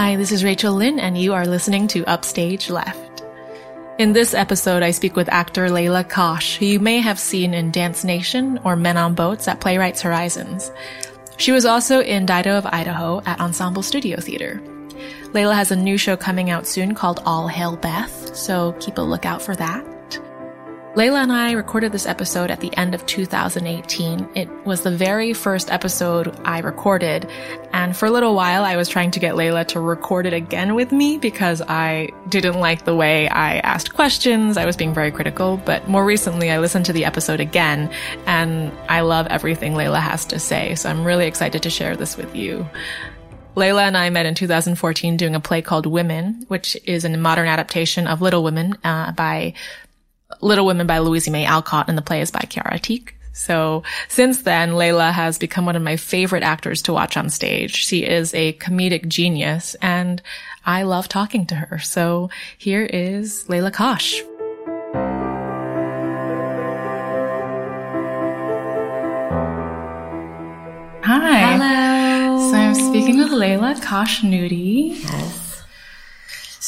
Hi, this is Rachel Lynn, and you are listening to Upstage Left. In this episode, I speak with actor Layla Kosh, who you may have seen in Dance Nation or Men on Boats at Playwrights Horizons. She was also in Dido of Idaho at Ensemble Studio Theater. Layla has a new show coming out soon called All Hail Beth, so keep a lookout for that. Layla and I recorded this episode at the end of 2018. It was the very first episode I recorded, and for a little while I was trying to get Layla to record it again with me because I didn't like the way I asked questions. I was being very critical, but more recently I listened to the episode again, and I love everything Layla has to say, so I'm really excited to share this with you. Layla and I met in 2014 doing a play called Women, which is a modern adaptation of Little Women uh, by Little Women by Louisa May Alcott and the play is by Chiara Atik. So since then, Layla has become one of my favorite actors to watch on stage. She is a comedic genius and I love talking to her. So here is Layla Kosh. Hi. Hello. So I'm speaking with Layla Khoshnoudi. Yes,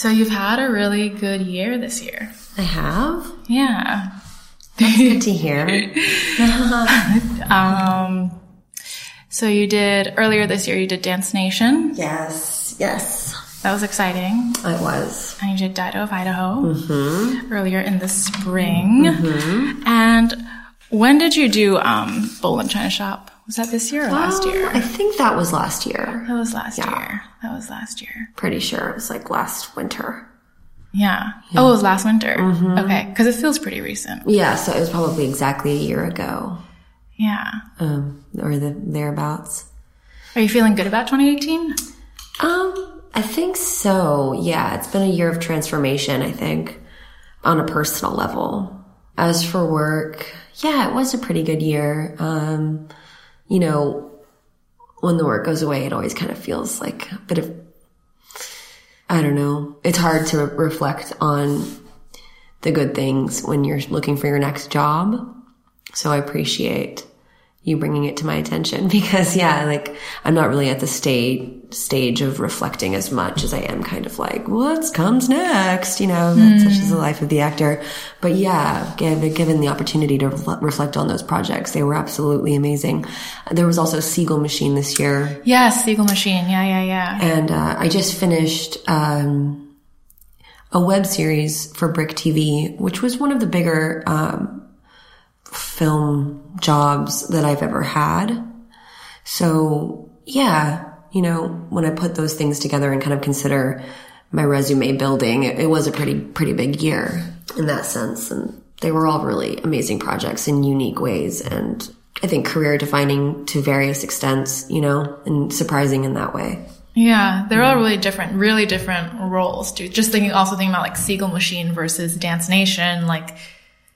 So you've had a really good year this year. I have. Yeah. That's Good to hear. Um, so you did earlier this year. You did Dance Nation. yes, yes, That was exciting. It was. And you did Dido of Idaho earlier in the spring. And when did you do um, Bull and China Shop? Was that this year or last Um, year? I think that was last year. that was last Yeah. year. That was last year. Pretty sure it was like last winter. Yeah. Oh, it was last winter. Okay, because it feels pretty recent. Yeah, so it was probably exactly a year ago, Yeah. um, or the thereabouts. Are you feeling good about 2018? Um, I think so. Yeah, it's been a year of transformation. I think on a personal level. As for work, yeah, it was a pretty good year. Um, you know, when the work goes away, it always kind of feels like a bit of, I don't know. It's hard to re- reflect on the good things when you're looking for your next job. So I appreciate you bringing it to my attention because yeah, like I'm not really at the stage stage of reflecting as much as I am kind of like what comes next, you know, that's such is the life of the actor. But yeah, given, given the opportunity to refle- reflect on those projects, they were absolutely amazing. There was also Siegel Machine this year, Yes, Siegel Machine. Yeah, yeah, yeah. and uh, I just finished um, a web series for Brick TV, which was one of the bigger um, film jobs that I've ever had. So yeah, you know, when I put those things together and kind of consider my resume building, it, it was a pretty pretty big year in that sense, and they were all really amazing projects in unique ways, and I think career defining to various extents, you know, and surprising in that way. Yeah, they're all really different, really different roles, dude. Just thinking, also thinking about like Siegel Machine versus Dance Nation, like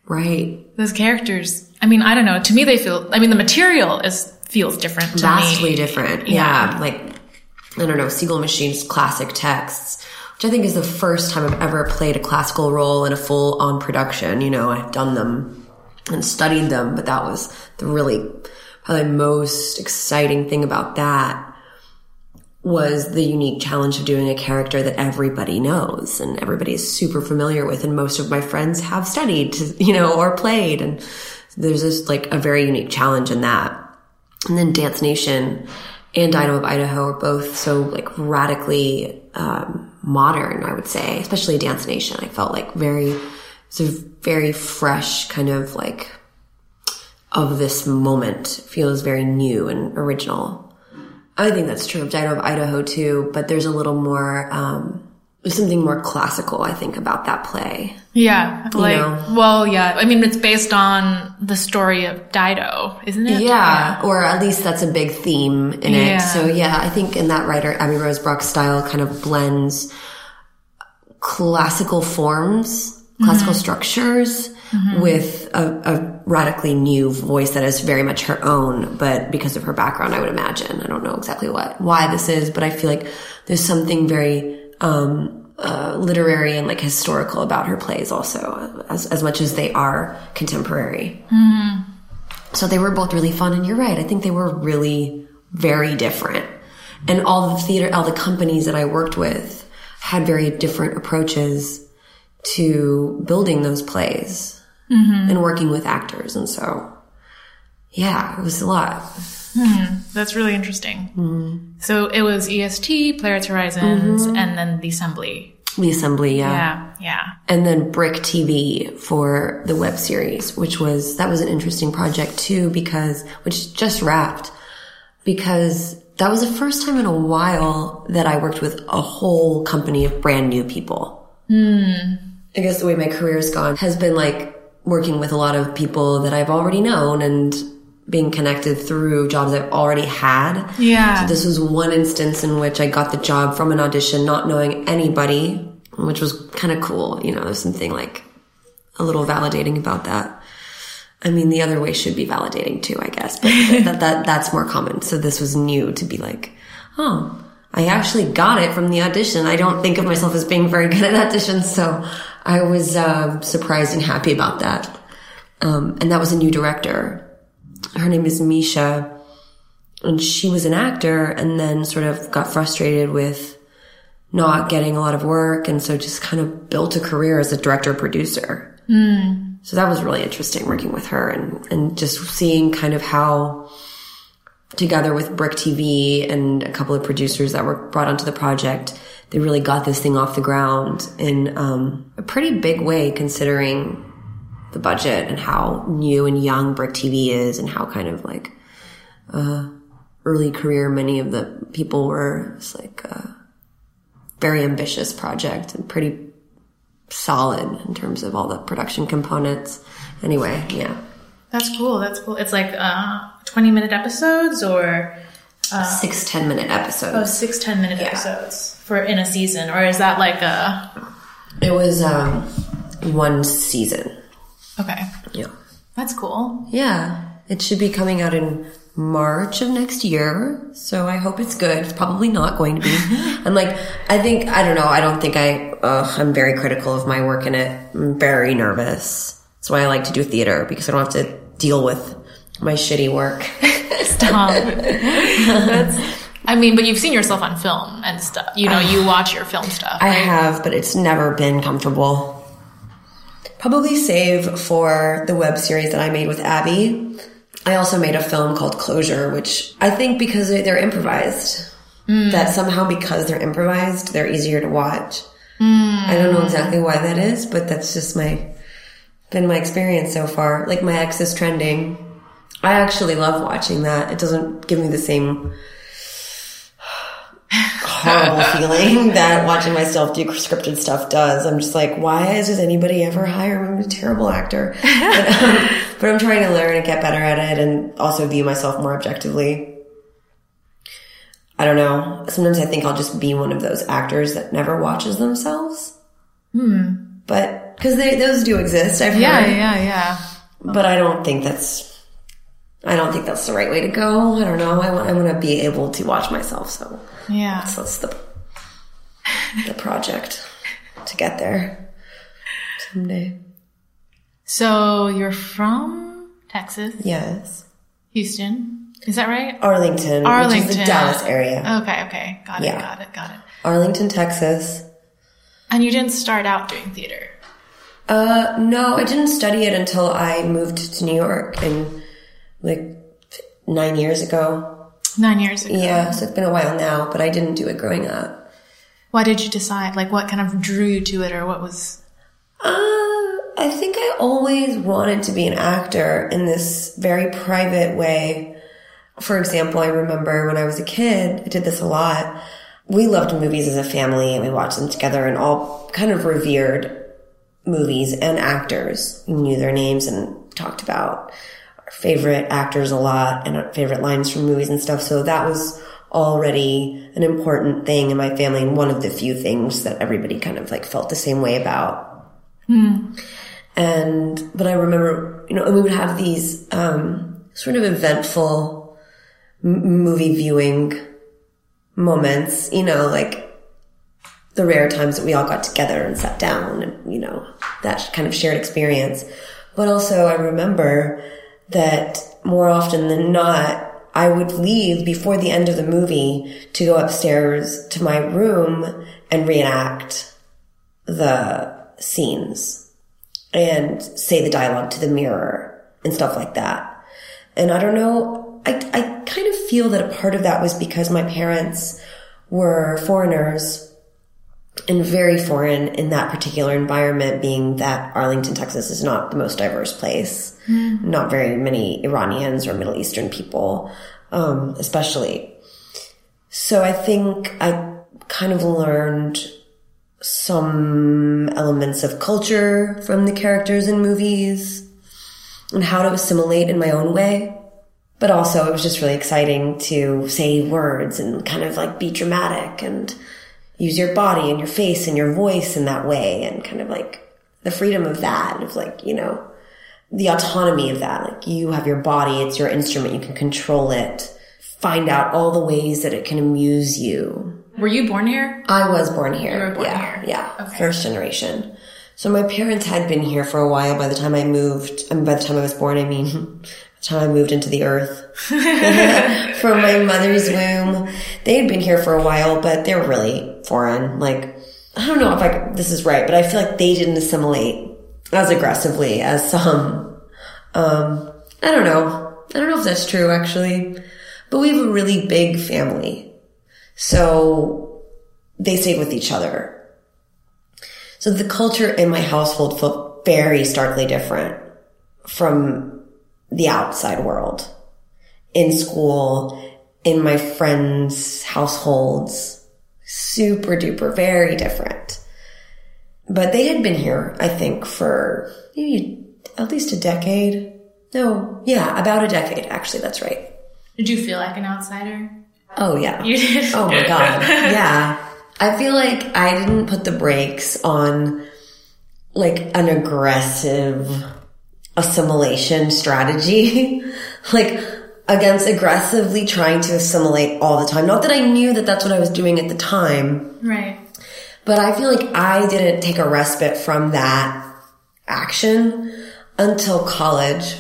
Right. those characters. I mean, I don't know. To me, they feel. I mean, the material is feels different to vastly me. different. Yeah. Yeah. Like, I don't know, Siegel Machine's classic texts, which I think is the first time I've ever played a classical role in a full on production. You know, I've done them and studied them, but that was the really, probably most exciting thing about that was the unique challenge of doing a character that everybody knows and everybody is super familiar with and most of my friends have studied, you know, or played and there's just like a very unique challenge in that. And then Dance Nation and Dido of Idaho are both so like radically um, modern, I would say, especially Dance Nation. I felt like very, it's a very fresh kind of like of this moment feels very new and original. I think that's true of Dido of Idaho too, but there's a little more, um, something more classical, I think, about that play. Yeah, like know. well, yeah. I mean, it's based on the story of Dido, isn't it? Yeah, or at least that's a big theme in Yeah. it. So yeah, I think in that writer, Abby Rosebrock's style kind of blends classical forms, classical structures with a, a radically new voice that is very much her own, but because of her background, I would imagine. I don't know exactly what, why this is, but I feel like there's something very, um, uh, literary and like historical about her plays also, as, as much as they are contemporary. So they were both really fun. And you're right. I think they were really very different. And all the theater, all the companies that I worked with had very different approaches to building those plays mm-hmm. and working with actors. And so, yeah, it was a lot. Hmm. That's really interesting. Mm-hmm. So it was EST, Playwrights Horizons, mm-hmm. and then the Assembly. The assembly, yeah. Yeah, yeah. And then Brick TV for the web series, which was, that was an interesting project too, because, which just wrapped, because that was the first time in a while that I worked with a whole company of brand new people. Hmm. I guess the way my career's gone has been like working with a lot of people that I've already known and being connected through jobs I've already had. Yeah. So this was one instance in which I got the job from an audition, not knowing anybody, which was kind of cool. You know, there's something like a little validating about that. I mean, the other way should be validating too, I guess, but that, that, that's more common. So this was new to be like, oh, I actually got it from the audition. I don't think of myself as being very good at auditions. So I was, uh, surprised and happy about that. Um, and that was a new director. Her name is Misha and she was an actor and then sort of got frustrated with not getting a lot of work and so just kind of built a career as a director producer. So that was really interesting working with her and, and just seeing kind of how together with Brick TV and a couple of producers that were brought onto the project, they really got this thing off the ground in um, a pretty big way considering the budget and how new and young Brick TV is and how kind of like uh, early career many of the people were. It's like a very ambitious project and pretty solid in terms of all the production components. Anyway, yeah. That's cool. That's cool. It's like uh, 20 minute episodes or Six ten minute oh, episodes. six 10 minute episodes for in a season? Or is that like a. It was um, one season. Okay. Yeah. That's cool. Yeah. It should be coming out in March of next year. So I hope it's good. It's probably not going to be. I'm like, I think, I don't know. I don't think I, uh, I'm very critical of my work in it. I'm very nervous. That's why I like to do theater because I don't have to deal with my shitty work. Stop. That's. I mean, but you've seen yourself on film and stuff. You know, you ah. watch your film stuff. I have, but it's never been comfortable. Probably save for the web series that I made with Abby. I also made a film called Closure, which I think because they- they're improvised, hmm. that somehow because they're improvised, they're easier to watch. Hmm. I don't know exactly why that is, but that's just my been my experience so far. Like my ex is trending. I actually love watching that. It doesn't give me the same horrible feeling that watching myself do scripted stuff does. I'm just like, why does anybody ever hire me? I'm a terrible actor. but, um, but I'm trying to learn and get better at it and also view myself more objectively. I don't know. Sometimes I think I'll just be one of those actors that never watches themselves. Hmm. But, cause they, those do exist. I've heard. yeah, yeah, yeah. But I don't think that's, I don't think that's the right way to go. I don't know. I want, I want to be able to watch myself. So Yeah. so that's the, the project to get there someday. So you're from Texas, Yes. Houston. Is that right? Arlington, which is Arlington. the Dallas area. Okay, okay. Got it, Yeah. got it, got it. Arlington, Texas. And you didn't start out doing theater. Uh, no, I didn't study it until I moved to New York in like nine years ago. Nine years ago. Yeah, so it's been a while now, but I didn't do it growing up. Why did you decide? Like, what kind of drew you to it, or what was? Uh, I think I always wanted to be an actor in this very private way. For example, I remember when I was a kid, I did this a lot. We loved movies as a family and we watched them together and all kind of revered movies and actors. We knew their names and talked about favorite actors a lot and our favorite lines from movies and stuff. So that was already an important thing in my family and one of the few things that everybody kind of like felt the same way about. And, but I remember, you know, and we would have these, um, sort of eventful m- movie viewing moments, you know, like the rare times that we all got together and sat down and, you know, that kind of shared experience. But also I remember that more often than not, I would leave before the end of the movie to go upstairs to my room and reenact the scenes and say the dialogue to the mirror and stuff like that. And I don't know, I, I kind of feel that a part of that was because my parents were foreigners and very foreign in that particular environment, being that Arlington, Texas is not the most diverse place. Mm. Not very many Iranians or Middle Eastern people, um, especially. So I think I kind of learned some elements of culture from the characters in movies and how to assimilate in my own way. But also it was just really exciting to say words and kind of like be dramatic and use your body and your face and your voice in that way and kind of like the freedom of that of like, you know, the autonomy of that. Like you have your body, it's your instrument, you can control it, find out all the ways that it can amuse you. Were you born here? I was born here. You were born yeah, here. Yeah. Okay. First generation. So my parents had been here for a while by the time I moved. I mean, by the time I was born, I mean, time moved into the earth from my mother's womb. They had been here for a while, but they were really foreign. Like, I don't know if I, this is right, but I feel like they didn't assimilate as aggressively as some. Um, I don't know. I don't know if that's true actually, but we have a really big family. So they stayed with each other. So the culture in my household felt very starkly different from the outside world in school, in my friends' households. Super duper, very different. But they had been here, I think, for maybe at least a decade. No, yeah, about a decade, actually, that's right. Did you feel like an outsider? Oh, yeah. You did? Oh my God. Yeah. I feel like I didn't put the brakes on like an aggressive assimilation strategy. like against aggressively trying to assimilate all the time. Not that I knew that that's what I was doing at the time. Right. But I feel like I didn't take a respite from that action until college,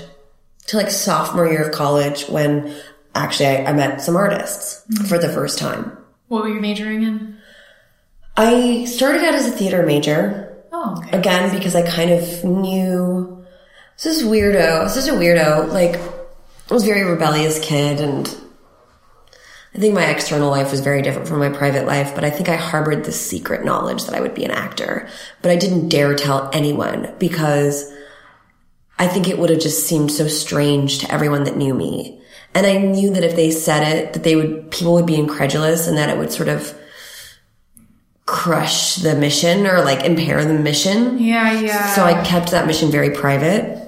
to like sophomore year of college when actually I, I met some artists mm-hmm. for the first time. What were you majoring in? I started out as a theater major. Oh, okay. Again, because I kind of knew this is weirdo. I was such a weirdo. Like, I was a very rebellious kid and I think my external life was very different from my private life, but I think I harbored this secret knowledge that I would be an actor, but I didn't dare tell anyone because I think it would have just seemed so strange to everyone that knew me. And I knew that if they said it, that they would, people would be incredulous and that it would sort of crush the mission or like impair the mission. Yeah, yeah. So I kept that mission very private.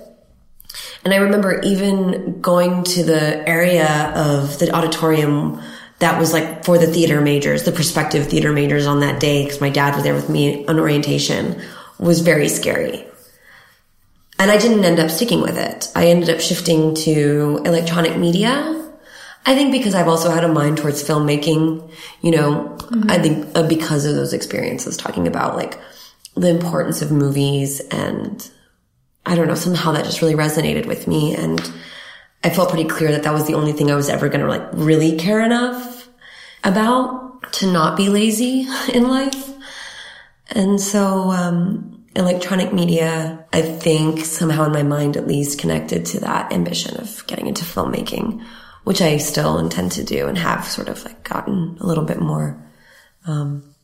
And I remember even going to the area of the auditorium that was like for the theater majors, the prospective theater majors on that day, because my dad was there with me on orientation, was very scary. And I didn't end up sticking with it. I ended up shifting to electronic media. I think because I've also had a mind towards filmmaking, you know, mm-hmm. I think uh, because of those experiences talking about like the importance of movies and I don't know, somehow that just really resonated with me. And I felt pretty clear that that was the only thing I was ever going to like really care enough about to not be lazy in life. And so, um, electronic media, I think somehow in my mind at least connected to that ambition of getting into filmmaking, which I still intend to do and have sort of like gotten a little bit more, um,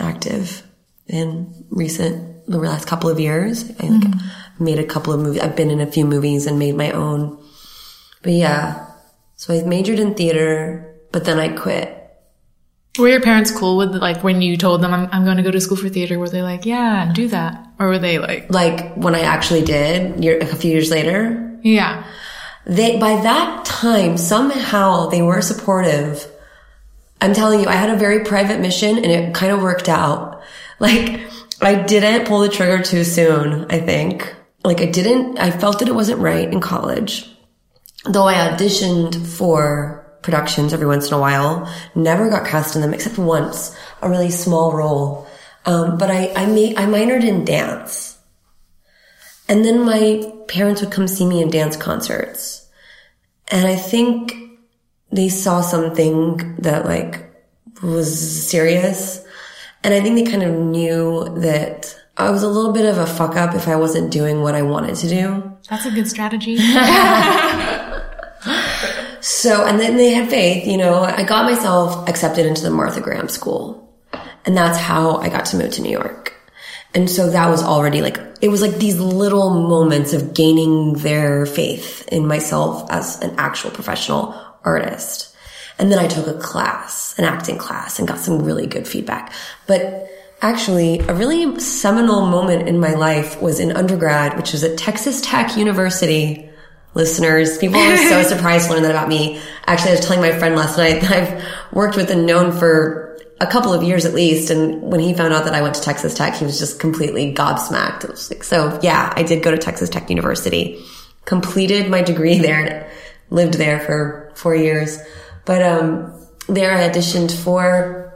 active in recent, the last couple of years. I think mm-hmm. Made a couple of movies. I've been in a few movies and made my own. But yeah, so I majored in theater, but then I quit were your parents cool with like when you told them I'm, I'm going to go to school for theater? Were they like, yeah, do that? Or were they like, like when I actually did year, a few years later? Yeah. They, by that time, somehow they were supportive. I'm telling you, I had a very private mission and it kind of worked out. Like I didn't pull the trigger too soon, I think. Like I didn't, I felt that it wasn't right in college. Though I auditioned for productions every once in a while. Never got cast in them except once, a really small role. Um, but I, I made, I minored in dance. And then my parents would come see me in dance concerts. And I think they saw something that like was serious. And I think they kind of knew that I was a little bit of a fuck up if I wasn't doing what I wanted to do. That's a good strategy. so, and then they had faith, you know, I got myself accepted into the Martha Graham School. And that's how I got to move to New York. And so that was already like, it was like these little moments of gaining their faith in myself as an actual professional artist. And then I took a class, an acting class and got some really good feedback. But actually a really seminal moment in my life was in undergrad, which was at Texas Tech University. Listeners, people are so surprised to learn that about me. Actually, I was telling my friend last night that I've worked with and known for a couple of years at least. And when he found out that I went to Texas Tech, he was just completely gobsmacked. It was like, so yeah, I did go to Texas Tech University, completed my degree there and lived there for four years. But, um, there I auditioned for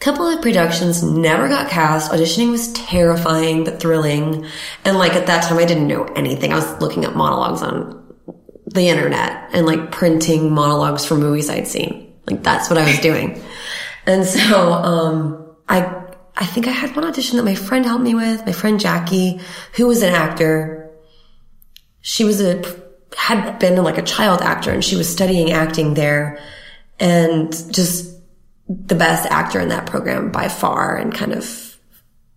couple of productions, never got cast. Auditioning was terrifying, but thrilling. And like at that time, I didn't know anything. I was looking up monologues on the internet and like printing monologues for movies I'd seen. Like that's what I was doing. And so, um, I, I think I had one audition that my friend helped me with, my friend Jackie, who was an actor. She was a, had been like a child actor and she was studying acting there and just the best actor in that program by far and kind of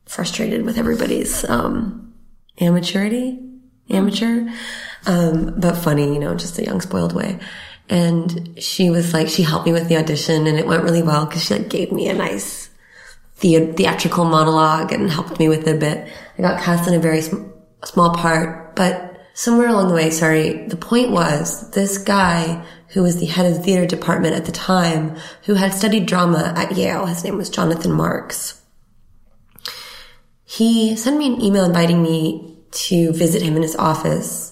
frustrated with everybody's, um, amateurity, amateur, um, but funny, you know, just a young spoiled way. And she was like, she helped me with the audition and it went really well because she like gave me a nice the- theatrical monologue and helped me with it a bit. I got cast in a very sm- small part, but somewhere along the way, sorry, the point was this guy who was the head of the theater department at the time, who had studied drama at Yale, his name was Jonathan Marks. He sent me an email inviting me to visit him in his office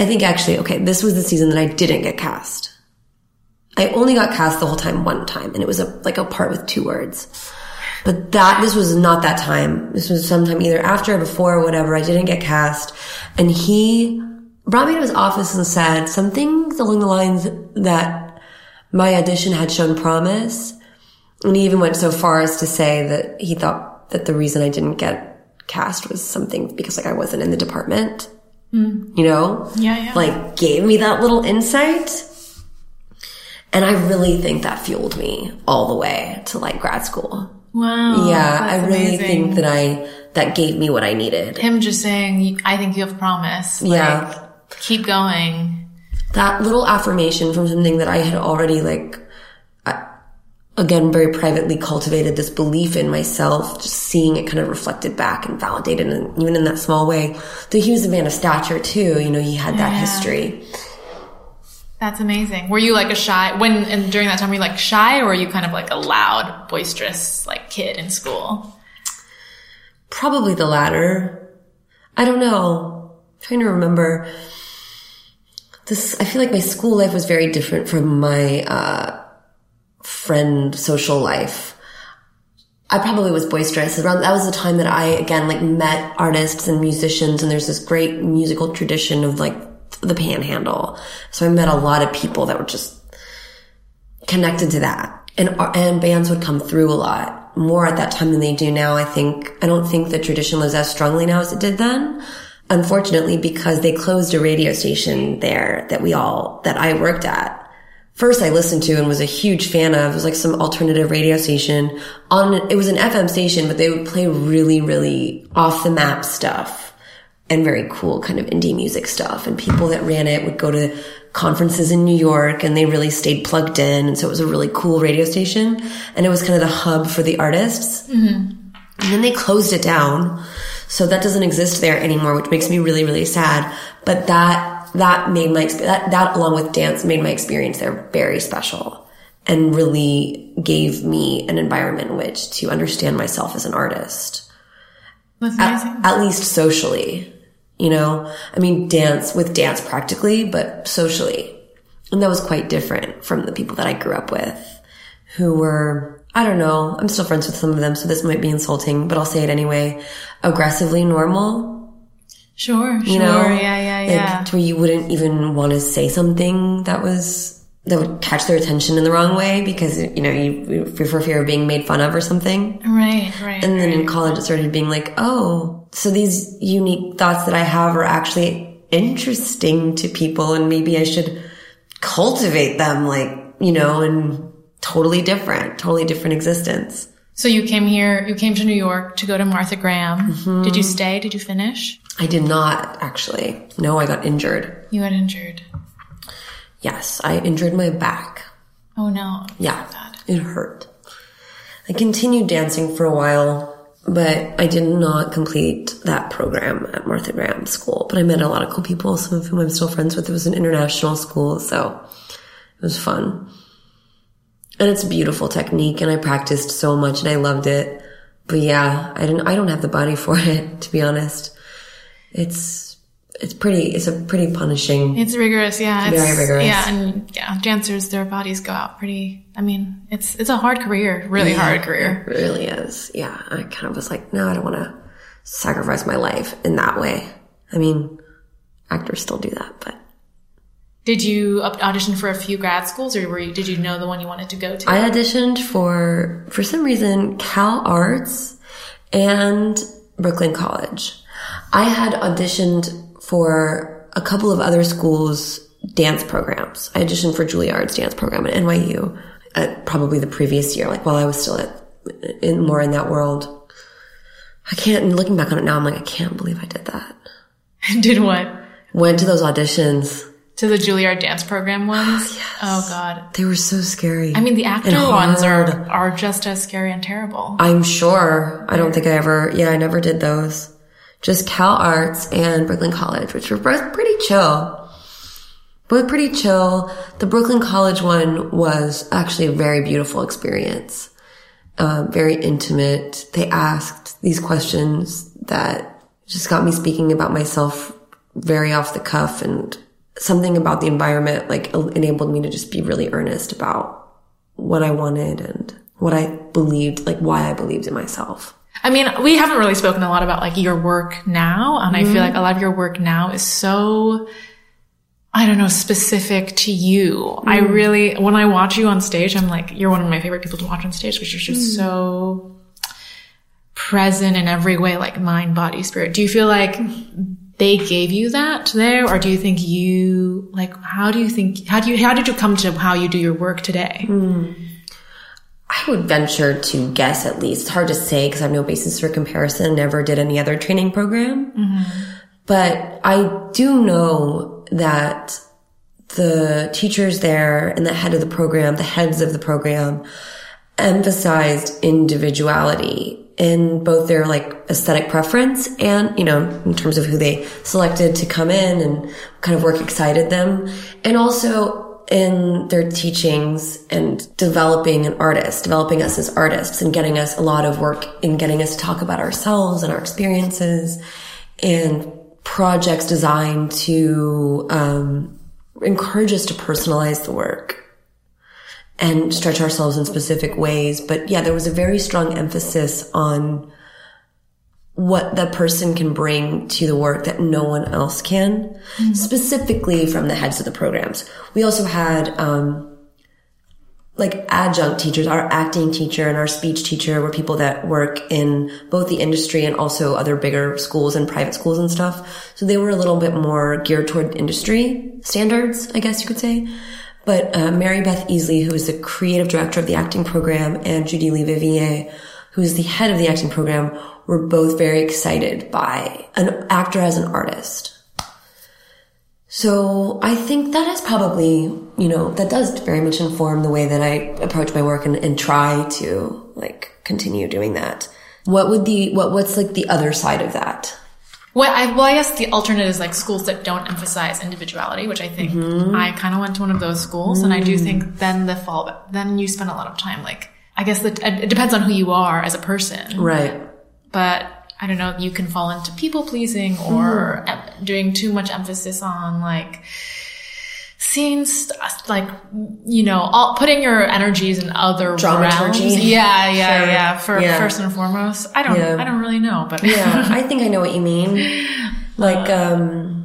I think actually, okay, this was the season that I didn't get cast. I only got cast the whole time one time, and it was a, like a part with two words. But that, this was not that time. This was sometime either after or before or whatever. I didn't get cast. And he brought me to his office and said some things along the lines that my audition had shown promise. And he even went so far as to say that he thought that the reason I didn't get cast was something because like I wasn't in the department. Mm. You know? Yeah, yeah. Like gave me that little insight. And I really think that fueled me all the way to like grad school. Wow. Yeah, I really amazing. think that I, that gave me what I needed. Him just saying, I think you have promise. Like, yeah. Keep going. That little affirmation from something that I had already like, again, very privately cultivated this belief in myself, just seeing it kind of reflected back and validated, and even in that small way. Though he was a man of stature too, you know, he had that yeah. history. That's amazing. Were you like a shy when and during that time were you like shy or were you kind of like a loud, boisterous like kid in school? Probably the latter. I don't know. I'm trying to remember. This I feel like my school life was very different from my uh, friend social life. I probably was boisterous. Around that was the time that I again like met artists and musicians, and there's this great musical tradition of like the Panhandle. So I met a lot of people that were just connected to that, and and bands would come through a lot more at that time than they do now. I think I don't think the tradition lives as strongly now as it did then. Unfortunately, because they closed a radio station there that we all that I worked at first I listened to and was a huge fan of. It was like some alternative radio station on, it was an FM station, but they would play really, really off the map stuff and very cool kind of indie music stuff. And people that ran it would go to conferences in New York and they really stayed plugged in. And so it was a really cool radio station and it was kind of the hub for the artists. Mm-hmm. And then they closed it down. So that doesn't exist there anymore, which makes me really, really sad. But that that made my that that along with dance made my experience there very special and really gave me an environment in which to understand myself as an artist. That's amazing. At, at least socially, you know. I mean, dance with dance practically, but socially, and that was quite different from the people that I grew up with, who were I don't know. I'm still friends with some of them, so this might be insulting, but I'll say it anyway. Aggressively normal Sure, you sure. Know? Yeah, yeah, yeah. Like, where you wouldn't even want to say something that was that would catch their attention in the wrong way because you know you, you for fear of being made fun of or something. Right, right. And then in college, it started being like, oh, so these unique thoughts that I have are actually interesting to people, and maybe I should cultivate them, like you know, and totally different, totally different existence. So you came here, you came to New York to go to Martha Graham. Mm-hmm. Did you stay? Did you finish? I did not actually. No, I got injured. You got injured. Yes, I injured my back. Oh no. Yeah, Bad. it hurt. I continued dancing for a while, but I did not complete that program at Martha Graham School. But I met a lot of cool people, some of whom I'm still friends with. It was an international school, so it was fun. And it's a beautiful technique, and I practiced so much, and I loved it. But yeah, I didn't. I don't have the body for it, to be honest. It's it's pretty. It's a pretty punishing. It's rigorous, yeah. It's, Very rigorous. Yeah, and yeah, dancers, their bodies go out pretty. I mean, it's it's a hard career, really hard career. It really is. Yeah. I kind of was like, no, I don't want to sacrifice my life in that way. I mean, actors still do that, but Did you audition for a few grad schools, or were you, did you know the one you wanted to go to? I auditioned for, for some reason, Cal Arts and Brooklyn College. I had auditioned for a couple of other schools' dance programs. I auditioned for Juilliard's dance program at NYU, at uh, probably the previous year, like while I was still at, in more in that world. I can't, and looking back on it now, I'm like, I can't believe I did that. did what? Went to those auditions. To the Juilliard dance program ones? Oh god. They were so scary. I mean, the actor ones are are just as scary and terrible. I'm sure. I don't think I ever, yeah, I never did those. Just Cal Arts and Brooklyn College, which were both pretty chill. Both pretty chill. The Brooklyn College one was actually a very beautiful experience. Um, very intimate. They asked these questions that just got me speaking about myself very off the cuff and something about the environment like enabled me to just be really earnest about what I wanted and what I believed, like why I believed in myself. I mean, we haven't really spoken a lot about like your work now, and I feel mm-hmm. like a lot of your work now is so I don't know, specific to you. I mm. really, when I watch you on stage, I'm like, you're one of my favorite people to watch on stage because you're just mm. so present in every way, like mind, body, spirit. Do you feel like they gave you that there, or do you think you, like, how do you think, how do you, how did you come to how you do your work today? Hmm. I would venture to guess at least. It's hard to say because I have no basis for comparison. Never did any other training program. Mm-hmm. But I do know that the teachers there and the head of the program, the heads of the program emphasized individuality in both their like aesthetic preference and, you know, in terms of who they selected to come in and kind of work excited them. And also in their teachings and developing an artist, developing us as artists and getting us a lot of work in getting us to talk about ourselves and our experiences and projects designed to um, encourage us to personalize the work and stretch ourselves in specific ways. But yeah, there was a very strong emphasis on what the person can bring to the work that no one else can, specifically from the heads of the programs. We also had, um, like adjunct teachers, our acting teacher and our speech teacher were people that work in both the industry and also other bigger schools and private schools and stuff. So they were a little bit more geared toward industry standards, I guess you could say. But uh, Mary Beth Easley, who is the creative director of the acting program, and Judylee Vivier, who is the head of the acting program, were both very excited by an actor as an artist. So I think that is probably, you know, that does very much inform the way that I approach my work and, and try to like continue doing that. What would the, what, what's like the other side of that? Well, I, well, I guess the alternate is like schools that don't emphasize individuality, which I think mm-hmm. I kind of went to one of those schools, and I do mm. think then the fall, then you spend a lot of time like, I guess that it depends on who you are as a person, Right. but I don't know, you can fall into people pleasing or mm-hmm. em- doing too much emphasis on like seeing st- like you know all, putting your energies in other Dramaturgy. realms. Yeah, yeah, Sure. yeah. For Yeah. first and foremost, I don't, Yeah. I don't really know, but Yeah, I think I know what you mean. Like, um,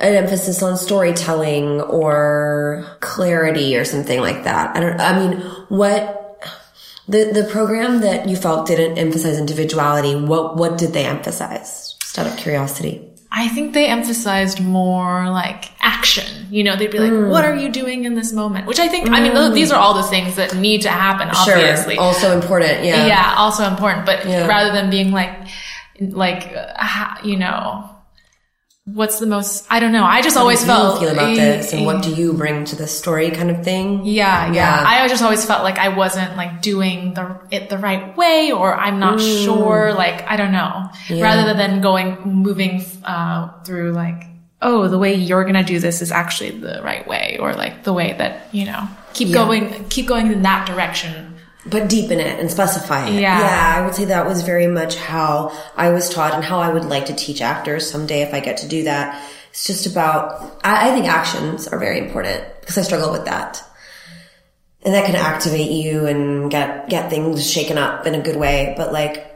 an emphasis on storytelling or clarity or something like that. I don't, I mean, what, the, the program that you felt didn't emphasize individuality, what, what did they emphasize? Just out of curiosity. I think they emphasized more like action. You know, they'd be like, Mm. what are you doing in this moment? Which I think, I mean, those, these are all the things that need to happen, obviously. Sure. Also important. Yeah. yeah, also important. But Yeah. rather than being like, like, uh, you know, what's the most, I don't know. I just always How felt. do you feel about this and what do you bring to the story kind of thing? Yeah, yeah, Yeah. I just always felt like I wasn't like doing the it the right way, or I'm not Mm. sure. Like I don't know. Rather than going moving uh, through like, oh, the way you're gonna do this is actually the right way, or like the way that you know keep Yeah. going, keep going in that direction. But deepen it and specify it. Yeah. Yeah, I would say that was very much how I was taught and how I would like to teach actors someday if I get to do that. It's just about, I, I think actions are very important because I struggle with that. And that can activate you and get, get things shaken up in a good way. But like,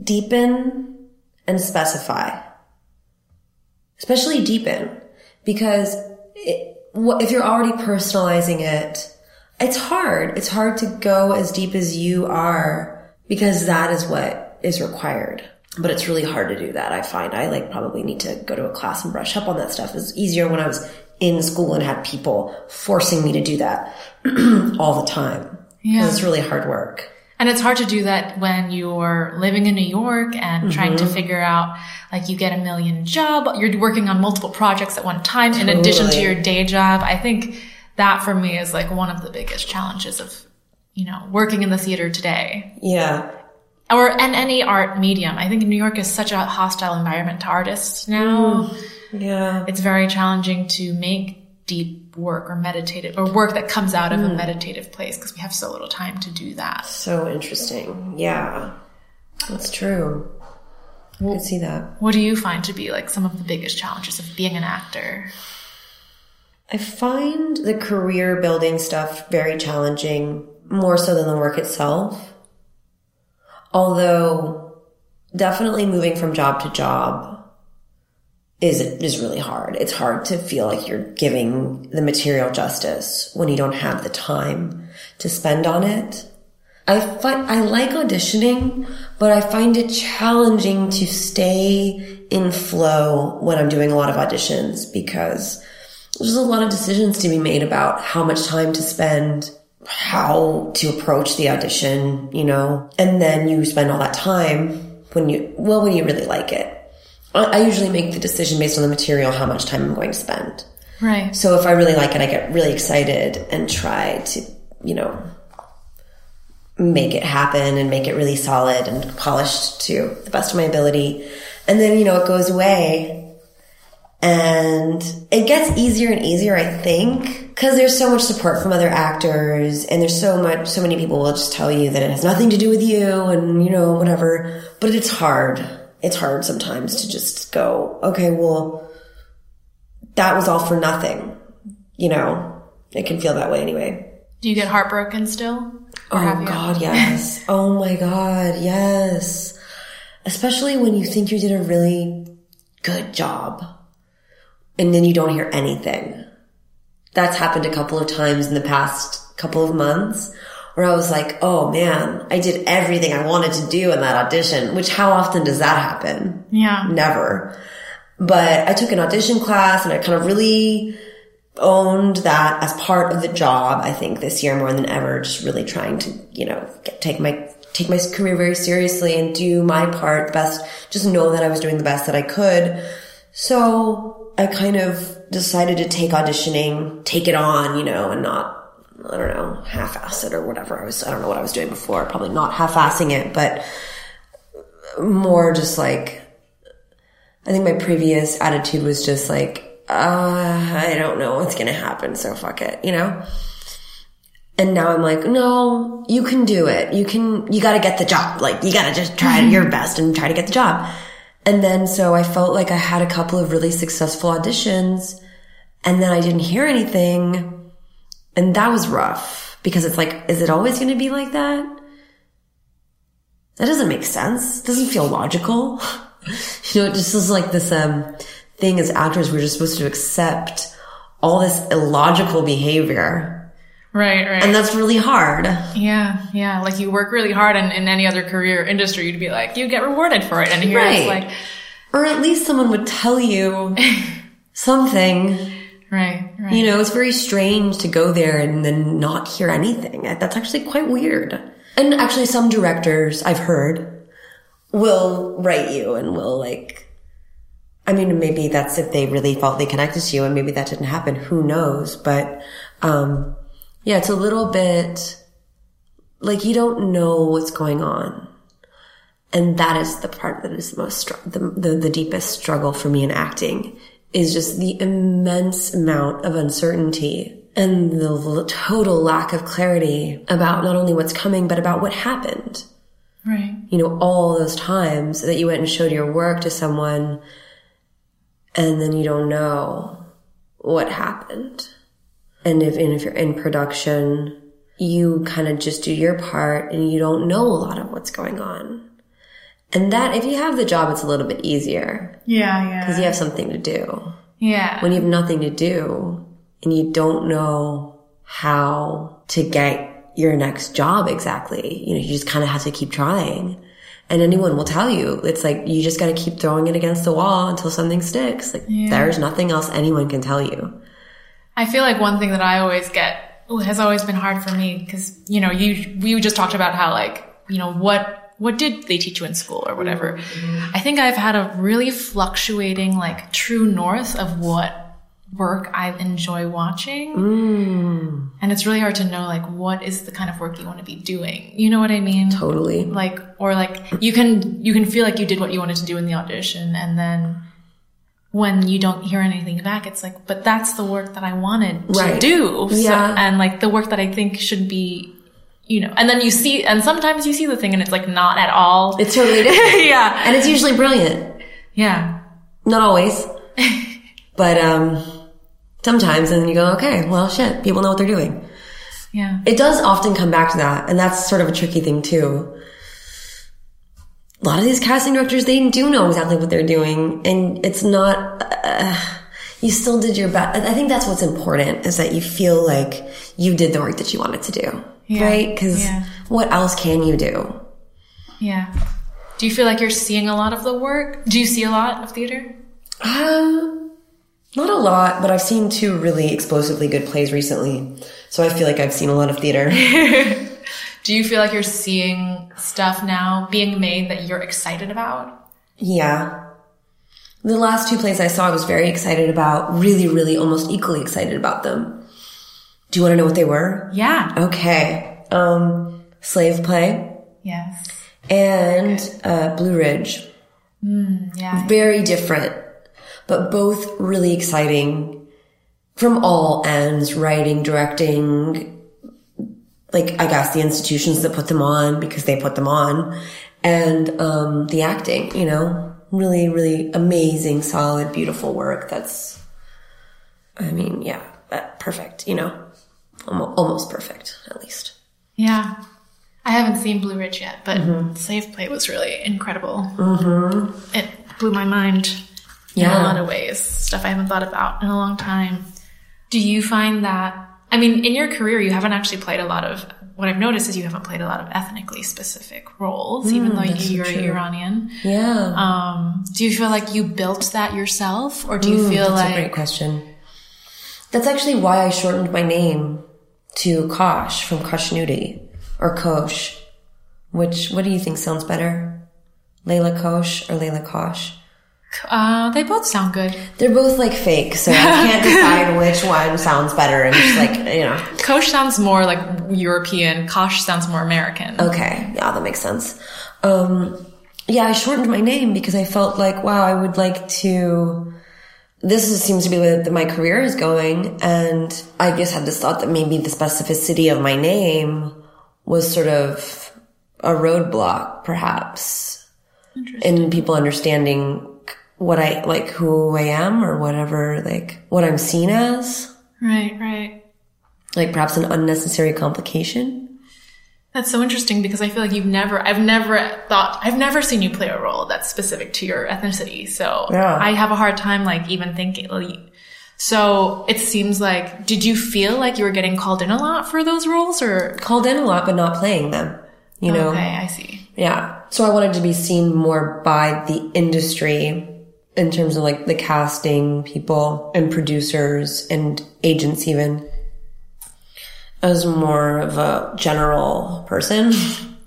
deepen and specify. Especially deepen because it, if you're already personalizing it, it's hard. It's hard to go as deep as you are because that is what is required. But it's really hard to do that. I find I like probably need to go to a class and brush up on that stuff. It's easier when I was in school and had people forcing me to do that all the time. Yeah. It's really hard work. And it's hard to do that when you're living in New York and trying Mm-hmm. to figure out, like, you get a million job, you're working on multiple projects at one time in addition to your day job. I think that for me is like one of the biggest challenges of, you know, working in the theater today. Yeah. Or in any art medium. I think New York is such a hostile environment to artists now. Yeah. It's very challenging to make deep work or meditative or work that comes out of Mm. a meditative place because we have so little time to do that. So interesting. Yeah. That's true. I can see that. What do you find to be like some of the biggest challenges of being an actor? I find the career building stuff very challenging, more so than the work itself. Although definitely moving from job to job is is really hard. It's hard to feel like you're giving the material justice when you don't have the time to spend on it. I I like auditioning, but I find it challenging to stay in flow when I'm doing a lot of auditions because there's a lot of decisions to be made about how much time to spend, how to approach the audition, you know, and then you spend all that time when you, well, when you really like it. I, I usually make the decision based on the material, how much time I'm going to spend. Right. So if I really like it, I get really excited and try to, you know, make it happen and make it really solid and polished to the best of my ability. And then, you know, it goes away and it gets easier and easier, I think, because there's so much support from other actors and there's so much, so many people will just tell you that it has nothing to do with you and, you know, whatever. But it's hard. It's hard sometimes to just go, okay, well, that was all for nothing. You know, it can feel that way anyway. Do you get heartbroken still? Oh God, yes. oh my God, yes. Especially when you think you did a really good job and then you don't hear anything. That's happened a couple of times in the past couple of months where I was like, oh man, I did everything I wanted to do in that audition, which how often does that happen? Yeah. Never. But I took an audition class and I kind of really owned that as part of the job. I think this year more than ever, just really trying to, you know, get, take my, take my career very seriously and do my part best, just know that I was doing the best that I could. So I kind of decided to take auditioning, take it on, you know, and not, I don't know, half-ass it or whatever. I was, I don't know what I was doing before. Probably not half-assing it, but more just like, I think my previous attitude was just like, uh, I don't know what's gonna happen, so fuck it, you know? And now I'm like, no, you can do it. You can, you gotta get the job. Like, you gotta just try your best and try to get the job. And then so I felt like I had a couple of really successful auditions and then I didn't hear anything. And that was rough because it's like, is it always gonna be like that? That doesn't make sense. It doesn't feel logical. you know, it just is like this, um, thing as actors. We're just supposed to accept all this illogical behavior. Right, right. And that's really hard. Yeah, yeah. Like you work really hard and in any other career industry, you'd be like, you get rewarded for it. And here it's like, Or at least someone would tell you something. right, right. You know, it's very strange to go there and then not hear anything. That's actually quite weird. And actually, some directors I've heard will write you and will like, I mean, maybe that's if they really felt they connected to you and maybe that didn't happen. Who knows? But, um, yeah, it's a little bit like you don't know what's going on. And that is the part that is the most, str- the, the, the deepest struggle for me in acting is just the immense amount of uncertainty and the total lack of clarity about not only what's coming, but about what happened. right. You know, all those times that you went and showed your work to someone and then you don't know what happened. And if, and if you're in production, you kind of just do your part and you don't know a lot of what's going on. And that, if you have the job, it's a little bit easier Yeah, yeah. because you have something to do. yeah. When you have nothing to do and you don't know how to get your next job exactly, you know, you just kind of have to keep trying. And anyone will tell you, it's like, you just got to keep throwing it against the wall until something sticks. Like, there's nothing else anyone can tell you. I feel like one thing that I always get has always been hard for me because you know you we just talked about how like you know what what did they teach you in school or whatever. Mm-hmm. I think I've had a really fluctuating like true north of what work I enjoy watching, mm. and it's really hard to know like what is the kind of work you want to be doing. You know what I mean? Totally. like or like you can you can feel like you did what you wanted to do in the audition and then when you don't hear anything back it's like but that's the work that i wanted to Right. do So- Yeah. and like the work that i think should be you know and then you see and sometimes you see the thing and it's like not at all It's totally different. yeah and it's usually brilliant. yeah Not always. but, um, sometimes and you go, okay, well, shit, people know what they're doing. yeah It does often come back to that, and that's sort of a tricky thing too. A lot of these casting directors, they do know exactly what they're doing, and it's not. Uh, you still did your best. I think that's what's important is that you feel like you did the work that you wanted to do, Yeah. right? Because Yeah. what else can you do? yeah do you feel like you're seeing a lot of the work do you see a lot of theater Um, not a lot, but I've seen two really explosively good plays recently, so I feel like I've seen a lot of theater. do you feel like you're seeing stuff now being made that you're excited about Yeah. The last two plays I saw, I was very excited about, really, really almost equally excited about them. Do you want to know what they were? yeah Okay. Um, Slave Play yes and uh, Blue Ridge. yeah Very different, but both really exciting from all ends, writing, directing, like, I guess the institutions that put them on because they put them on and, um, the acting, you know, really, really amazing, solid, beautiful work. That's, I mean, yeah, uh, perfect, you know, almost, almost perfect, at least. Yeah. I haven't seen Blue Ridge yet, but Slave Play was really incredible. It blew my mind in Yeah. a lot of ways. Stuff I haven't thought about in a long time. Do you find that, I mean, in your career, you haven't actually played a lot of, what I've noticed is you haven't played a lot of ethnically specific roles, even though you're Iranian. Yeah. Um, do you feel like you built that yourself, or do you feel like? That's a great question. That's actually why I shortened my name to Kosh from Khoshnoudi or Kosh. Which, what do you think sounds better? Layla Kosh or Layla Kosh? Uh, they both sound good. They're both like fake, so I can't decide which one sounds better. I'm just like, you know. Kosh sounds more like European. Kosh sounds more American. Okay, yeah, that makes sense. Um, yeah, I shortened my name because I felt like, wow, I would like to. This is, seems to be where my career is going, and I just had this thought that maybe the specificity of my name was sort of a roadblock, perhaps, in people understanding what I like, who I am, or whatever, like what I'm seen as, Right, right. like perhaps an unnecessary complication. That's so interesting because I feel like you've never, I've never thought, I've never seen you play a role that's specific to your ethnicity. So Yeah. I have a hard time like even thinking. Like, so it seems like, did you feel like you were getting called in a lot for those roles or? Called in a lot, but not playing them. You know? Okay, I see. Yeah. So I wanted to be seen more by the industry in terms of like the casting people and producers and agents even. As more of a general person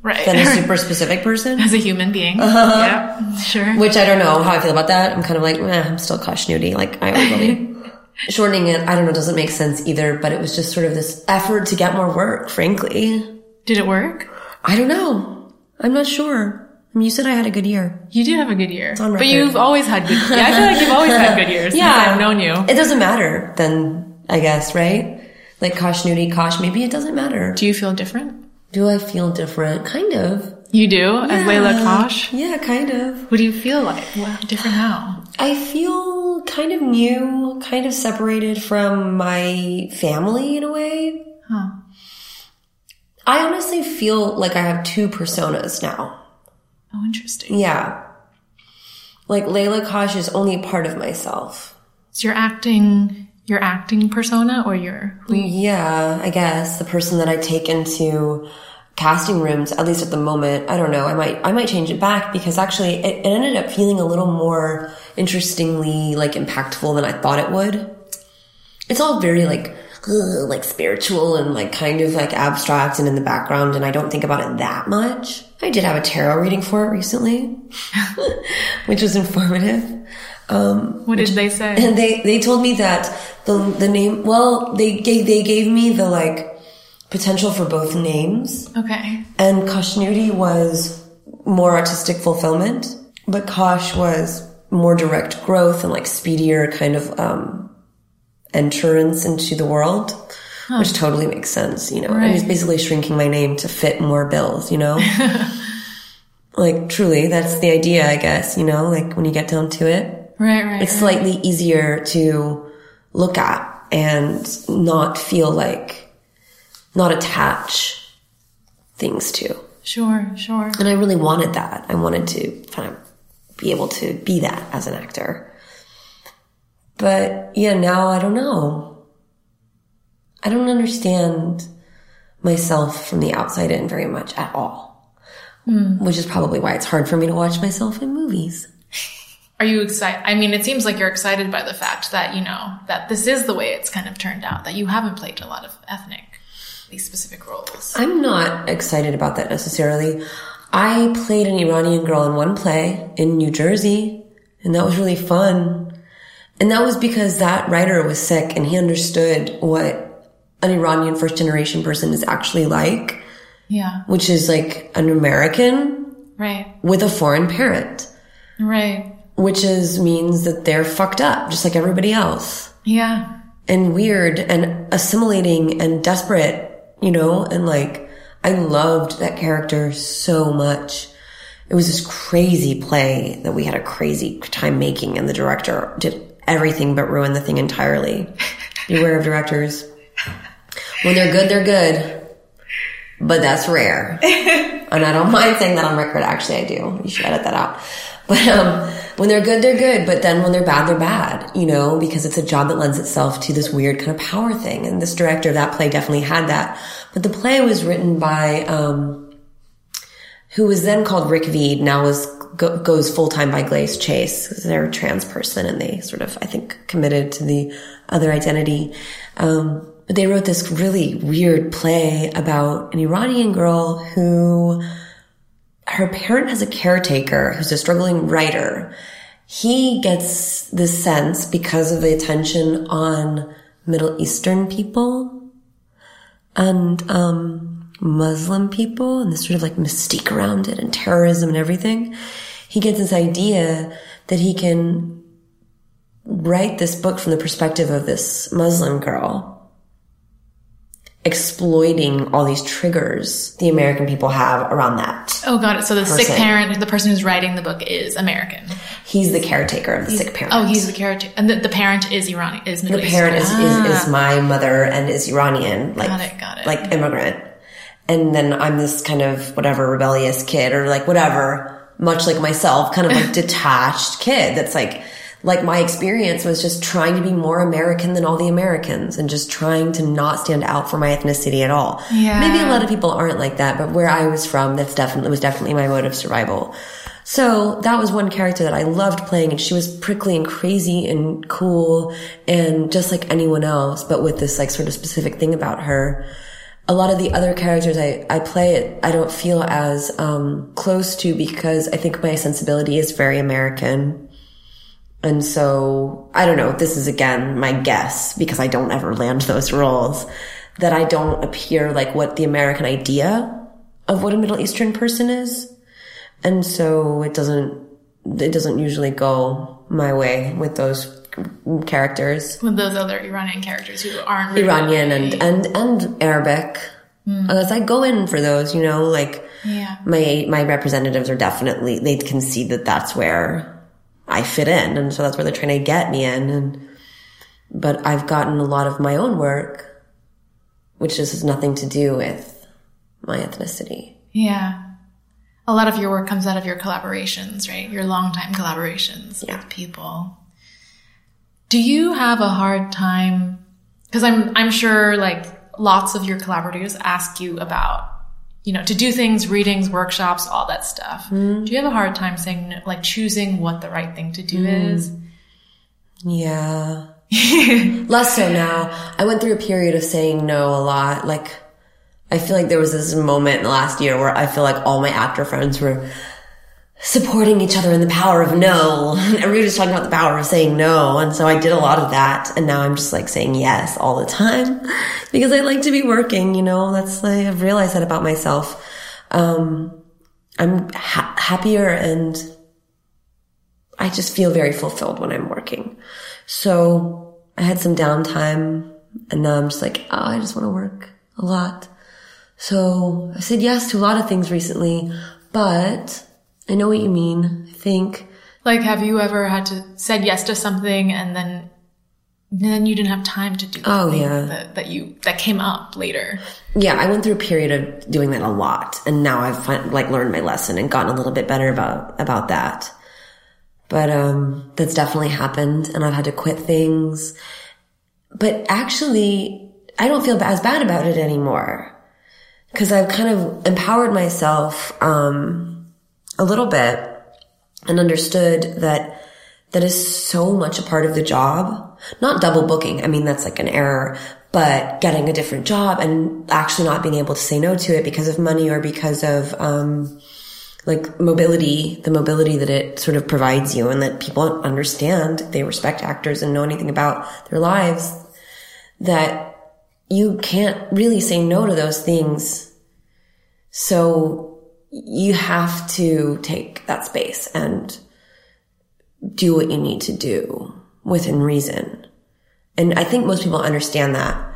Right. than a super specific person. As a human being. Uh-huh. Yeah, sure. Which I don't know how I feel about that. I'm kind of like, eh, I'm still Nudie. Like I always will be. Shortening it, I don't know, doesn't make sense either, but it was just sort of this effort to get more work, frankly. Did it work? I don't know. I'm not sure. Mean, you said I had a good year. You did have a good year. It's on But you've always had good, yeah, I feel like you've always had good years since I've known you. It doesn't matter then, I guess, right? Like Khoshnoudi, Kosh, maybe it doesn't matter. Do you feel different? Do I feel different? Kind of. You do, as Layla Kosh? Yeah, kind of. What do you feel like? Wow, different how? I feel kind of new, kind of separated from my family in a way. Huh. I honestly feel like I have two personas now. Oh, interesting. Yeah. Like Layla Kosh is only part of myself. Is your acting your acting persona or your Yeah, I guess the person that I take into casting rooms, at least at the moment, I don't know. I might, I might change it back because actually it, it ended up feeling a little more interestingly like impactful than I thought it would. It's all very like, ugh, like spiritual and like kind of like abstract and in the background and I don't think about it that much. I did have a tarot reading for it recently, which was informative. what did they say? And they, they told me that the, the name, well, they gave, they gave me the like potential for both names. Okay. And Khoshnoudi was more artistic fulfillment, but Kosh was more direct growth and like speedier kind of, um, entrance into the world, which totally makes sense, you know. And he's Right. basically shrinking my name to fit more bills, you know. like truly, that's the idea, I guess, you know, like when you get down to it Right, right. it's slightly easier to look at and not feel like not attach things to sure, sure. and i really wanted that i wanted to kind of be able to be that as an actor but yeah now i don't know i don't understand myself from the outside in very much at all hmm. which is probably why it's hard for me to watch myself in movies Are you excited? I mean, it seems like you're excited by the fact that, you know, that this is the way it's kind of turned out, that you haven't played a lot of ethnic, these specific roles. I'm not excited about that necessarily. I played an Iranian girl in one play in New Jersey, and that was really fun. And that was because that writer was sick and he understood what an Iranian first generation person is actually like, Yeah. which is like an American Right. with a foreign parent, Right. which is means that they're fucked up just like everybody else Yeah. and weird and assimilating and desperate, you know, and like I loved that character so much. It was this crazy play that we had a crazy time making and the director did everything but ruin the thing entirely. Beware of directors. When they're good, they're good. But that's rare. and I don't mind saying that on record. Actually, I do. You should edit that out. But um, when they're good, they're good. But then when they're bad, they're bad. You know, because it's a job that lends itself to this weird kind of power thing. And this director of that play definitely had that. But the play was written by um, who was then called Rick Veed, now was go, goes full time by Glaze Chase. They're a trans person and they sort of, I think, committed to the other identity. Um, but they wrote this really weird play about an Iranian girl who her parent has a caretaker who's a struggling writer. He gets this sense because of the attention on Middle Eastern people and um, Muslim people and this sort of like mystique around it and terrorism and everything. He gets this idea that he can write this book from the perspective of this Muslim girl exploiting all these triggers the American people have around that. Oh, got it. So the sick parent, the person who's writing the book is American. He's the caretaker of the sick parent. Oh, he's the caretaker. And the, the parent is Iranian, is Middle the parent is, Eastern. is, is ah. my mother and is Iranian, like Got it, got it. like immigrant. And then I'm this kind of whatever rebellious kid or like whatever, much like myself, kind of like detached kid that's like, like my experience was just trying to be more American than all the Americans and just trying to not stand out for my ethnicity at all. Yeah. Maybe a lot of people aren't like that, but where I was from, that's definitely was definitely my mode of survival. So that was one character that I loved playing and she was prickly and crazy and cool and just like anyone else, but with this like sort of specific thing about her. A lot of the other characters I, I play, I don't feel as, um, close to because I think my sensibility is very American. And so I don't know. This is again my guess because I don't ever land those roles that I don't appear like what the American idea of what a Middle Eastern person is. And so it doesn't, it doesn't usually go my way with those characters. With those other Iranian characters who aren't really- Iranian and, and, and Arabic. Hmm. Unless I go in for those, you know, like Yeah. my, my representatives are definitely, they can see that that's where I fit in. And so that's where they're trying to get me in. And, but I've gotten a lot of my own work, which just has nothing to do with my ethnicity. Yeah. A lot of your work comes out of your collaborations, right? Your longtime collaborations with people. Do you have a hard time? Because I'm I'm sure like lots of your collaborators ask you about you know to do things, readings, workshops, all that stuff. Mm-hmm. Do you have a hard time saying like choosing what the right thing to do mm-hmm. is? Yeah. Less so now. I went through a period of saying no a lot. Like, I feel like there was this moment in the last year where I feel like all my actor friends were supporting each other in the power of no. Everybody was talking about the power of saying no. And so I did a lot of that. And now I'm just like saying yes all the time because I like to be working, you know, that's, like, I've realized that about myself. Um, I'm ha- happier and I just feel very fulfilled when I'm working. So I had some downtime and now I'm just like, oh, I just want to work a lot. So I said yes to a lot of things recently, but I know what you mean. I think Like, have you ever had to said yes to something and then then you didn't have time to do the Oh, thing yeah. that, that you that came up later? yeah, I went through a period of doing that a lot, and now I've fin- like learned my lesson and gotten a little bit better about about that. But um, that's definitely happened, and I've had to quit things. But actually, I don't feel as bad about it anymore because I've kind of empowered myself um, a little bit and understood that that is so much a part of the job. Not double booking. I mean, that's like an error, but getting a different job and actually not being able to say no to it because of money or because of, um, like mobility, the mobility that it sort of provides you and that people understand, they respect actors and know anything about their lives, that you can't really say no to those things. So you have to take that space and do what you need to do within reason. And I think most people understand that.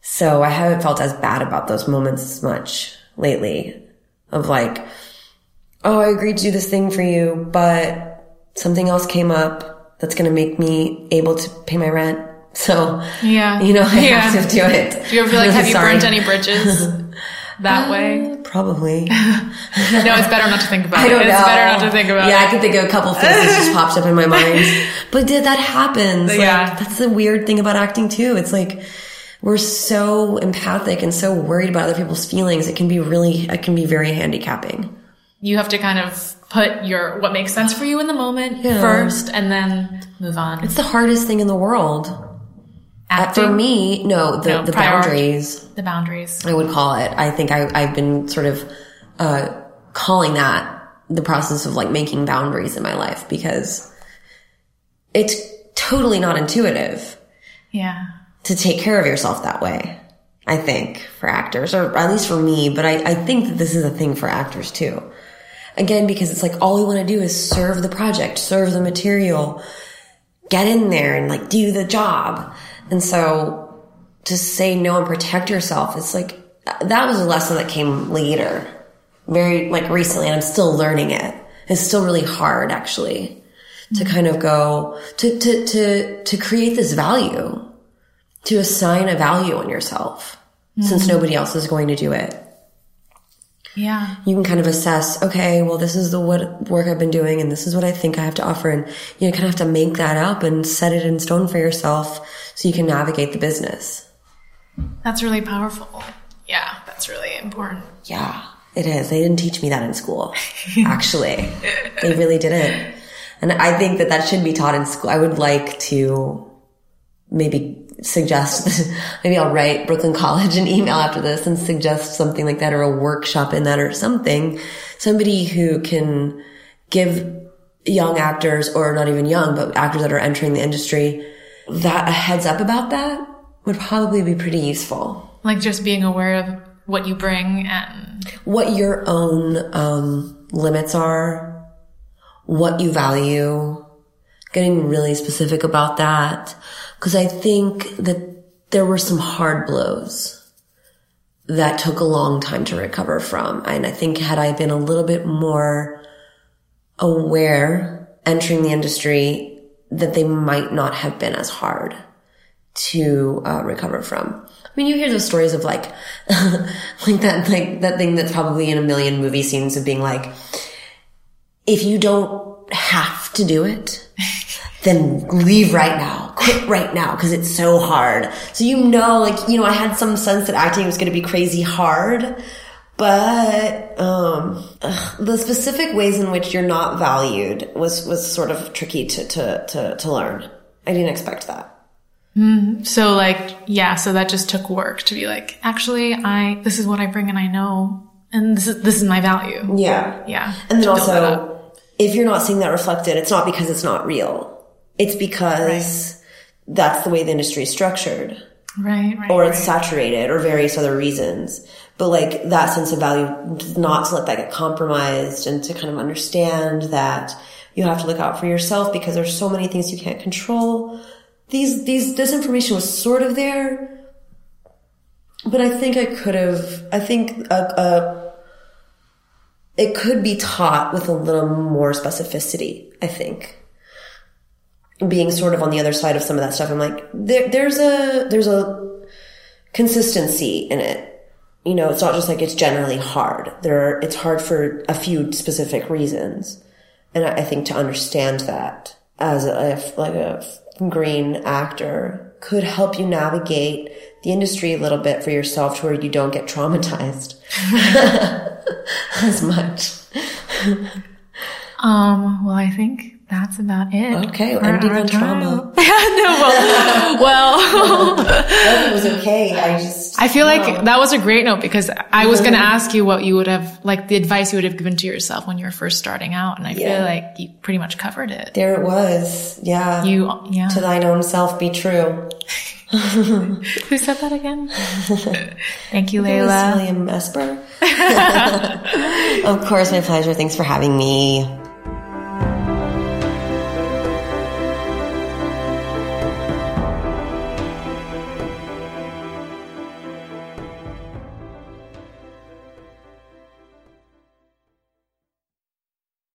So I haven't felt as bad about those moments as much lately of like, oh, I agreed to do this thing for you, but something else came up that's going to make me able to pay my rent. So, Yeah. you know, I Yeah. have to do it. Do you ever feel like have you burnt any bridges that way? Uh, Probably. No, it's better not to think about I it. don't It's know. better not to think about yeah, it. I can think of a couple things that just popped up in my mind. But did that happens? Like, Yeah. that's the weird thing about acting too. It's like we're so empathic and so worried about other people's feelings. It can be really, it can be very handicapping. You have to kind of put your what makes sense for you in the moment Yeah. first, and then move on. It's the hardest thing in the world. Uh, Acting, For me, no, the, No, the boundaries. the boundaries. I would call it. I think I, I've been sort of, uh, calling that the process of like making boundaries in my life because it's totally not intuitive Yeah. to take care of yourself that way. I think for actors, or at least for me, but I, I think that this is a thing for actors too. Again, because it's like all we want to do is serve the project, serve the material, get in there and like do the job. And so to say no and protect yourself, it's like, that was a lesson that came later, very like recently, and I'm still learning it. It's still really hard actually to mm-hmm. kind of go, to, to, to, to create this value, to assign a value on yourself since mm-hmm. nobody else is going to do it. Yeah. You can kind of assess, okay, well, this is the what work I've been doing and this is what I think I have to offer. And you kind of have to make that up and set it in stone for yourself so you can navigate the business. That's really powerful. Yeah, that's really important. Yeah, it is. They didn't teach me that in school, actually. they really didn't. And I think that that should be taught in school. I would like to maybe suggest, maybe I'll write Brooklyn College an email after this and suggest something like that or a workshop in that or something. Somebody who can give young actors or not even young, but actors that are entering the industry that a heads up about that would probably be pretty useful. Like just being aware of what you bring and what your own um, limits are, what you value, getting really specific about that. Cause I think that there were some hard blows that took a long time to recover from. And I think had I been a little bit more aware entering the industry that they might not have been as hard to uh, recover from. I mean, you hear those stories of like, like that, like that thing that's probably in a million movie scenes of being like, if you don't have to do it, then leave right now, quit right now, because it's so hard. So you know, like, you know, I had some sense that acting was going to be crazy hard, but um, ugh, the specific ways in which you're not valued was was sort of tricky to to to, to learn. I didn't expect that. Mm, so like, yeah, so that just took work to be like, actually, I, this is what I bring and I know, and this is, this is my value. Yeah. Yeah. And then also, if you're not seeing that reflected, it's not because it's not real. It's because right. that's the way the industry is structured. Right, right. Or it's right. saturated or various other reasons. But like that sense of value, not to let that get compromised and to kind of understand that you have to look out for yourself because there's so many things you can't control these these this information was sort of there, but I think I could have. I think a, a, it could be taught with a little more specificity. I think being sort of on the other side of some of that stuff, I'm like there, there's a there's a consistency in it. You know, it's not just like it's generally hard. There, are, it's hard for a few specific reasons, and I, I think to understand that as a like a green actor could help you navigate the industry a little bit for yourself to where you don't get traumatized as much. Um, well, I think that's about it. Okay, ending on trauma. no, well, well. it was okay. I just. I feel like that was a great note because I was going to mm-hmm. ask you what you would have, like the advice you would have given to yourself when you were first starting out. And I Yeah. feel like you pretty much covered it. There it was. Yeah. You, yeah. to thine own self be true. Who said that again? Thank you, Layla. William Esper. of course, my pleasure. Thanks for having me.